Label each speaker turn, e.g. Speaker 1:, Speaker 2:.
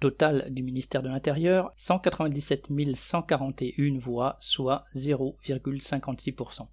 Speaker 1: Total du ministère de l'Intérieur, 197 141 voix, soit 0,56%.